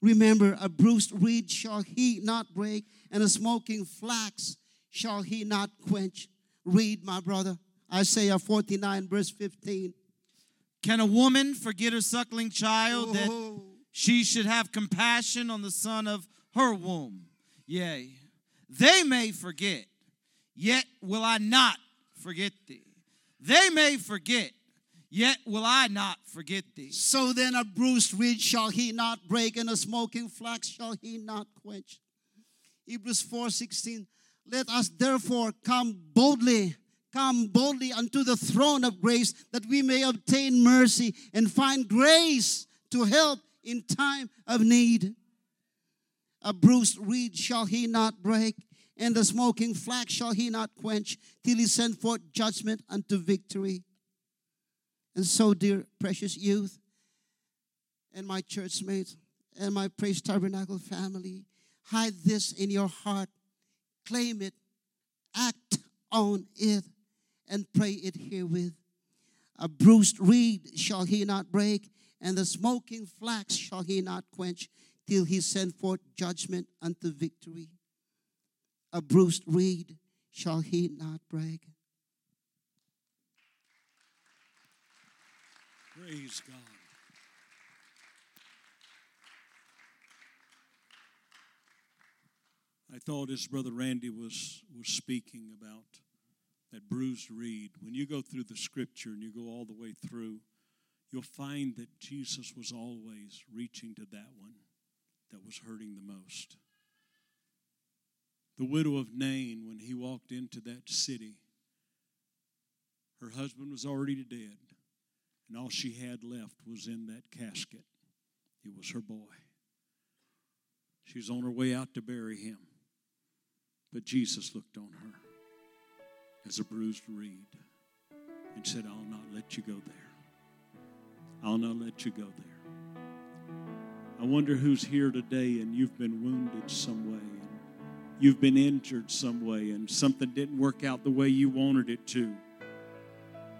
Remember, a bruised reed shall he not break, and a smoking flax shall he not quench. Read, my brother, Isaiah 49, verse 15. Can a woman forget her suckling child that Oh. she should have compassion on the son of her womb. Yea, they may forget, yet will I not forget thee. They may forget, yet will I not forget thee. So then a bruised reed shall he not break, and a smoking flax shall he not quench. Hebrews 4:16. Let us therefore come boldly, come boldly unto the throne of grace, that we may obtain mercy and find grace to help in time of need. A bruised reed shall he not break, and the smoking flax shall he not quench, till he send forth judgment unto victory. And so, dear precious youth, and my church mates, and my Praise Tabernacle family, hide this in your heart, claim it, act on it, and pray it herewith. A bruised reed shall he not break, and the smoking flax shall he not quench, till he send forth judgment unto victory. A bruised reed shall he not break. Praise God. I thought as Brother Randy was, was speaking about that bruised reed, when you go through the scripture and you go all the way through, you'll find that Jesus was always reaching to that one that was hurting the most. The widow of Nain, when he walked into that city, her husband was already dead, and all she had left was in that casket. It was her boy. She was on her way out to bury him, but Jesus looked on her as a bruised reed and said, I'll not let you go there. I'll not let you go there. I wonder who's here today and you've been wounded some way you've been injured some way and something didn't work out the way you wanted it to.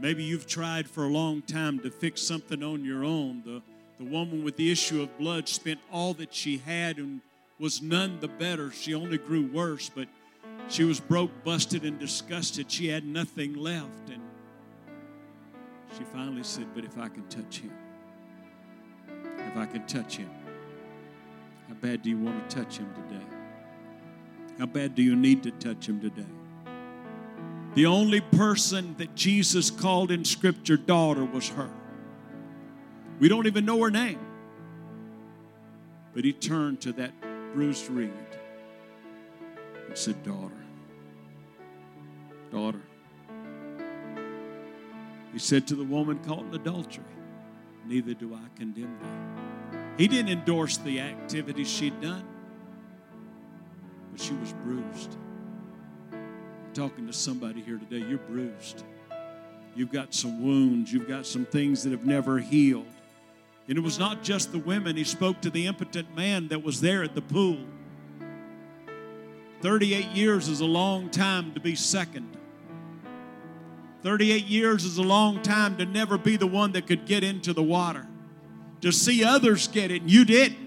Maybe you've tried for a long time to fix something on your own. The, the woman with the issue of blood spent all that she had and was none the better. She only grew worse, but she was broke, busted, and disgusted. She had nothing left. And she finally said, But if I can touch him, if I can touch him, how bad do you want to touch him today? How bad do you need to touch him today? The only person that Jesus called in Scripture daughter was her. We don't even know her name. But he turned to that bruised reed and said, Daughter, daughter. He said to the woman caught in adultery, Neither do I condemn thee. He didn't endorse the activities she'd done, but she was bruised. I'm talking to somebody here today. You're bruised. You've got some wounds. You've got some things that have never healed. And it was not just the women. He spoke to the impotent man that was there at the pool. 38 years is a long time to be second. 38 years is a long time to never be the one that could get into the water. To see others get it and you didn't.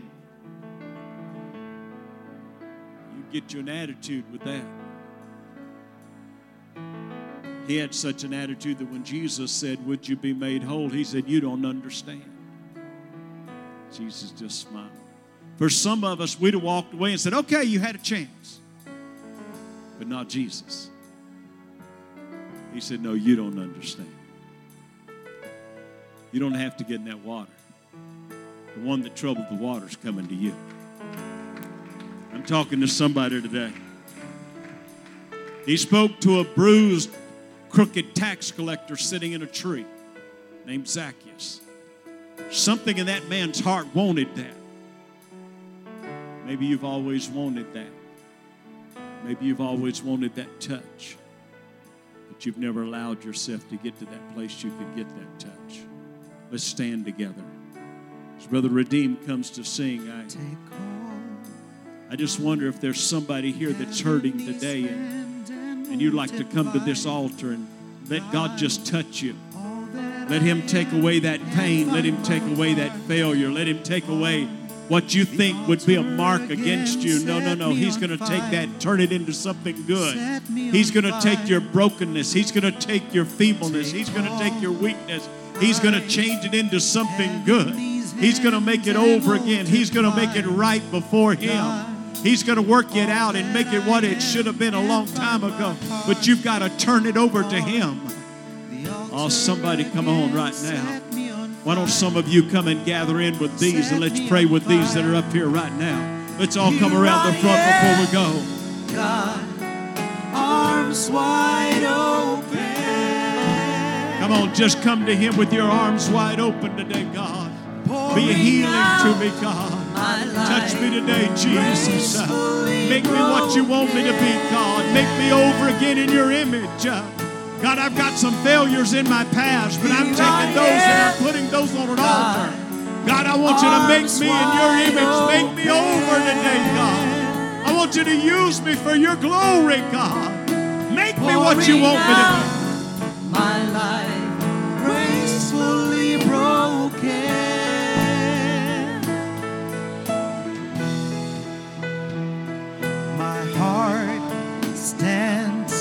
Get you an attitude with that. He had such an attitude that when Jesus said, Would you be made whole? He said, You don't understand. Jesus just smiled. For some of us, we'd have walked away and said, Okay, you had a chance. But not Jesus. He said, No, you don't understand. You don't have to get in that water. The one that troubled the water is coming to you. Talking to somebody today. He spoke to a bruised, crooked tax collector sitting in a tree named Zacchaeus. Something in that man's heart wanted that. Maybe you've always wanted that. Maybe you've always wanted that touch, but you've never allowed yourself to get to that place you could get that touch. Let's stand together. As Brother Redeem comes to sing, I, I just wonder if there's somebody here that's hurting today and, and you'd like to come to this altar and let God just touch you. Let Him take away that pain. Let Him take away that failure. Let Him take away what you think would be a mark against you. No, no, no. He's going to take that, turn it into something good. He's going to take your brokenness. He's going to take your feebleness. He's going to take your weakness. He's going to change it into something good. He's going to make it over again. He's going to make it right before Him. He's going to work it out and make it what it should have been a long time ago. But you've got to turn it over to Him. Oh, somebody come on right now. Why don't some of you come and gather in with these and let's pray with these that are up here right now. Let's all come around the front before we go. God, arms wide open. Come on, just come to Him with your arms wide open today, God. Be healing to me, God. Touch me today, Jesus. Make me what you want me to be, God. Make me over again in your image. God, I've got some failures in my past, but I'm taking those and I'm putting those on an altar. God, I want you to make me in your image. Make me over today, God. I want you to use me for your glory, God. Make me what you want me to be. My life gracefully broken. Stands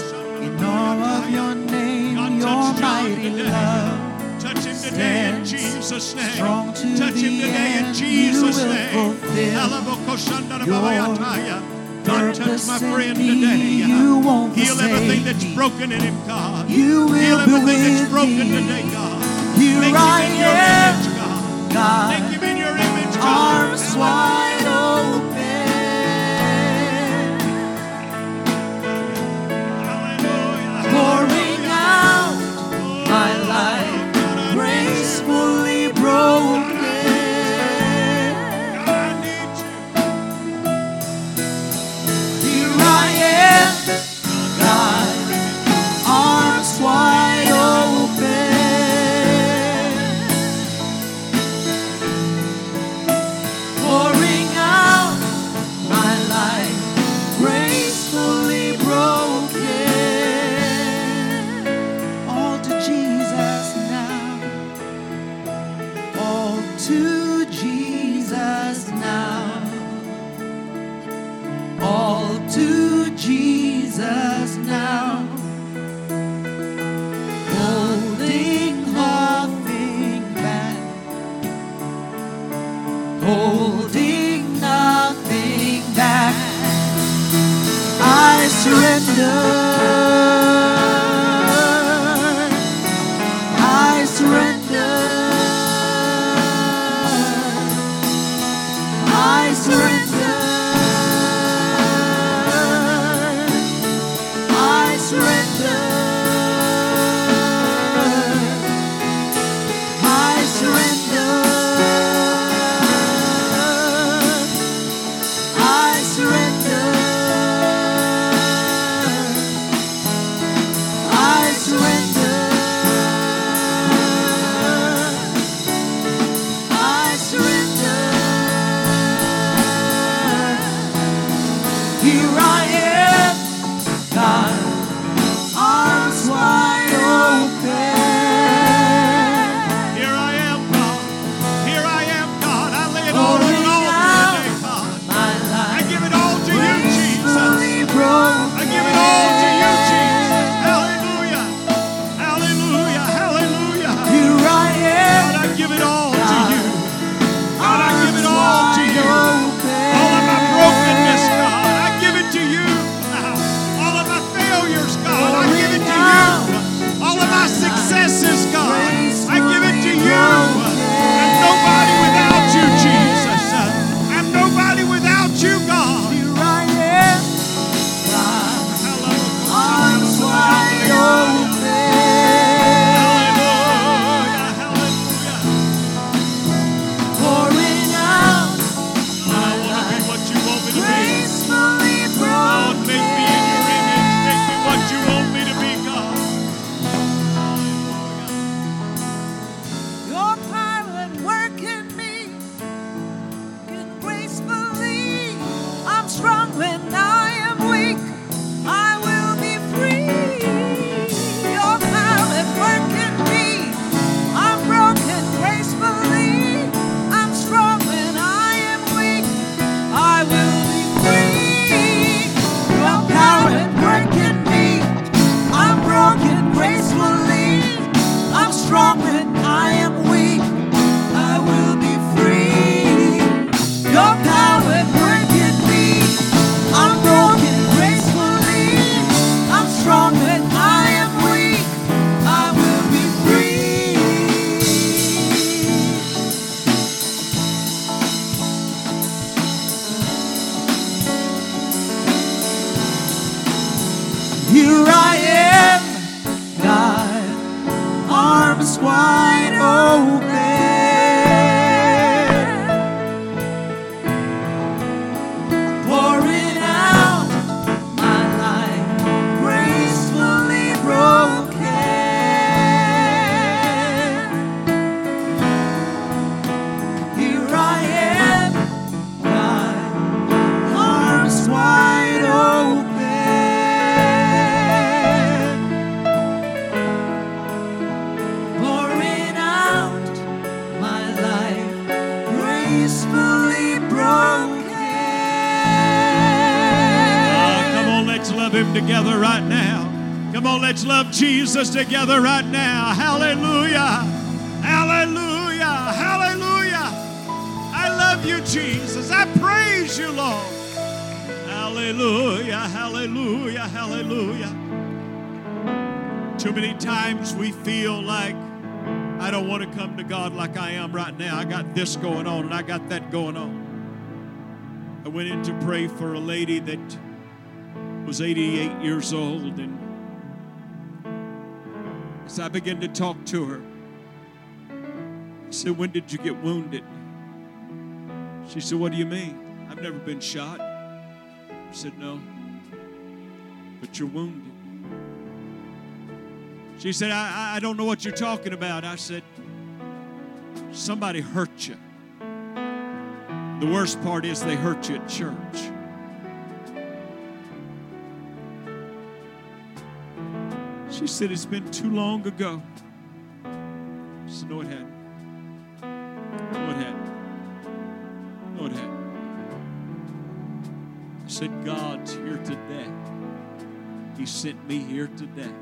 in awe of your name, God, your mighty love. Touch him today in Jesus' name. strong to Touch him today in. Jesus' name. God, touch my friend today. You won't Heal everything that's broken in him, God. You will Heal be everything that's broken me. today, God. Here Make him I in your am, image, God. God. Make him in your image, God. arms wide More. to Jesus now. together right now. Hallelujah. Hallelujah. Hallelujah. I love you, Jesus. I praise you, Lord. Hallelujah. Hallelujah. Hallelujah. Too many times we feel like I don't want to come to God like I am right now. I got this going on and I got that going on. I went in to pray for a lady that was 88 years old and so I began to talk to her. I said, When did you get wounded? She said, What do you mean? I've never been shot. I said, No, but you're wounded. She said, I, I don't know what you're talking about. I said, Somebody hurt you. The worst part is they hurt you at church. She said it's been too long ago. She said, No, it hadn't. No, it hadn't. No, it hadn't. I said, God's here today. He sent me here today.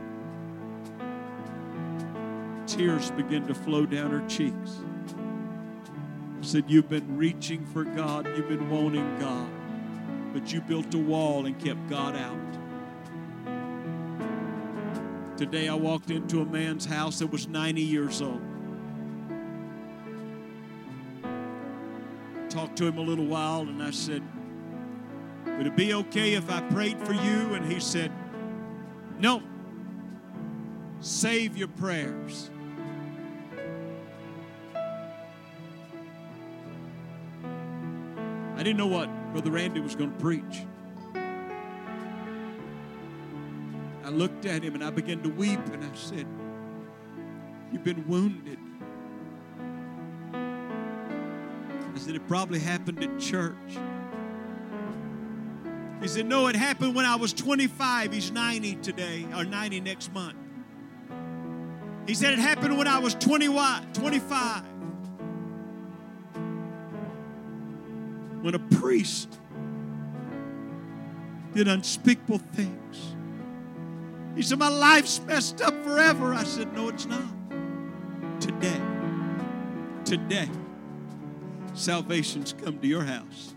Tears began to flow down her cheeks. I said, You've been reaching for God, you've been wanting God, but you built a wall and kept God out. Today I walked into a man's house that was 90 years old. Talked to him a little while and I said, Would it be okay if I prayed for you? And he said, No. Save your prayers. I didn't know what Brother Randy was going to preach. Looked at him and I began to weep and I said, You've been wounded. I said, It probably happened at church. He said, No, it happened when I was 25. He's 90 today, or 90 next month. He said, It happened when I was 20, 25. When a priest did unspeakable things. He said, My life's messed up forever. I said, No, it's not. Today, today, salvation's come to your house.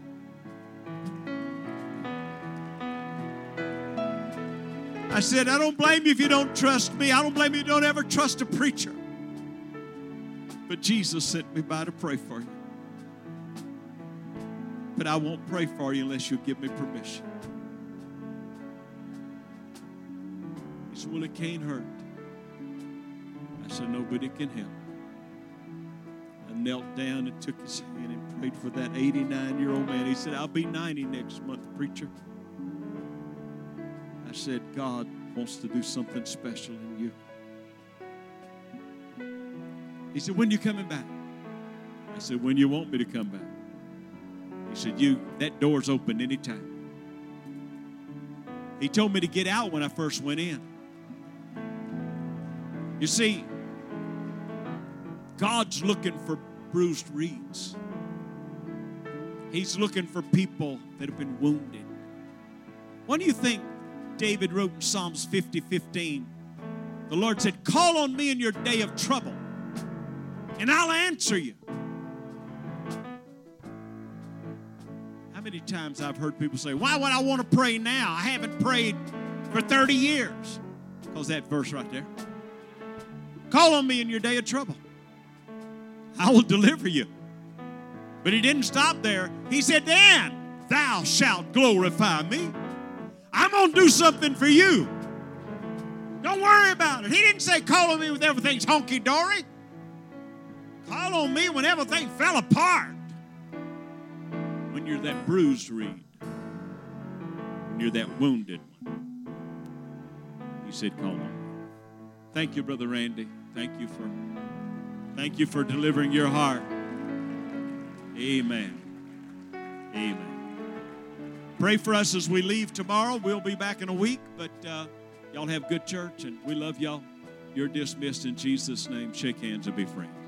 I said, I don't blame you if you don't trust me. I don't blame you if you don't ever trust a preacher. But Jesus sent me by to pray for you. But I won't pray for you unless you give me permission. Said, Well, hurt. I said, Nobody can help. I knelt down and took his hand and prayed for that 89 year old man. He said, I'll be 90 next month, preacher. I said, God wants to do something special in you. He said, When are you coming back? I said, When you want me to come back. He said, You, that door's open anytime. He told me to get out when I first went in. You see, God's looking for bruised reeds. He's looking for people that have been wounded. What do you think David wrote in Psalms 50 15? The Lord said, Call on me in your day of trouble, and I'll answer you. How many times I've heard people say, Why would I want to pray now? I haven't prayed for 30 years. Because that verse right there. Call on me in your day of trouble. I will deliver you. But he didn't stop there. He said, Then thou shalt glorify me. I'm going to do something for you. Don't worry about it. He didn't say, Call on me when everything's honky dory. Call on me when everything fell apart. When you're that bruised reed, when you're that wounded one. He said, Call on me. Thank you, Brother Randy. Thank you for thank you for delivering your heart. Amen. Amen. Pray for us as we leave tomorrow. We'll be back in a week, but uh, y'all have good church and we love y'all. You're dismissed in Jesus' name. Shake hands and be friends.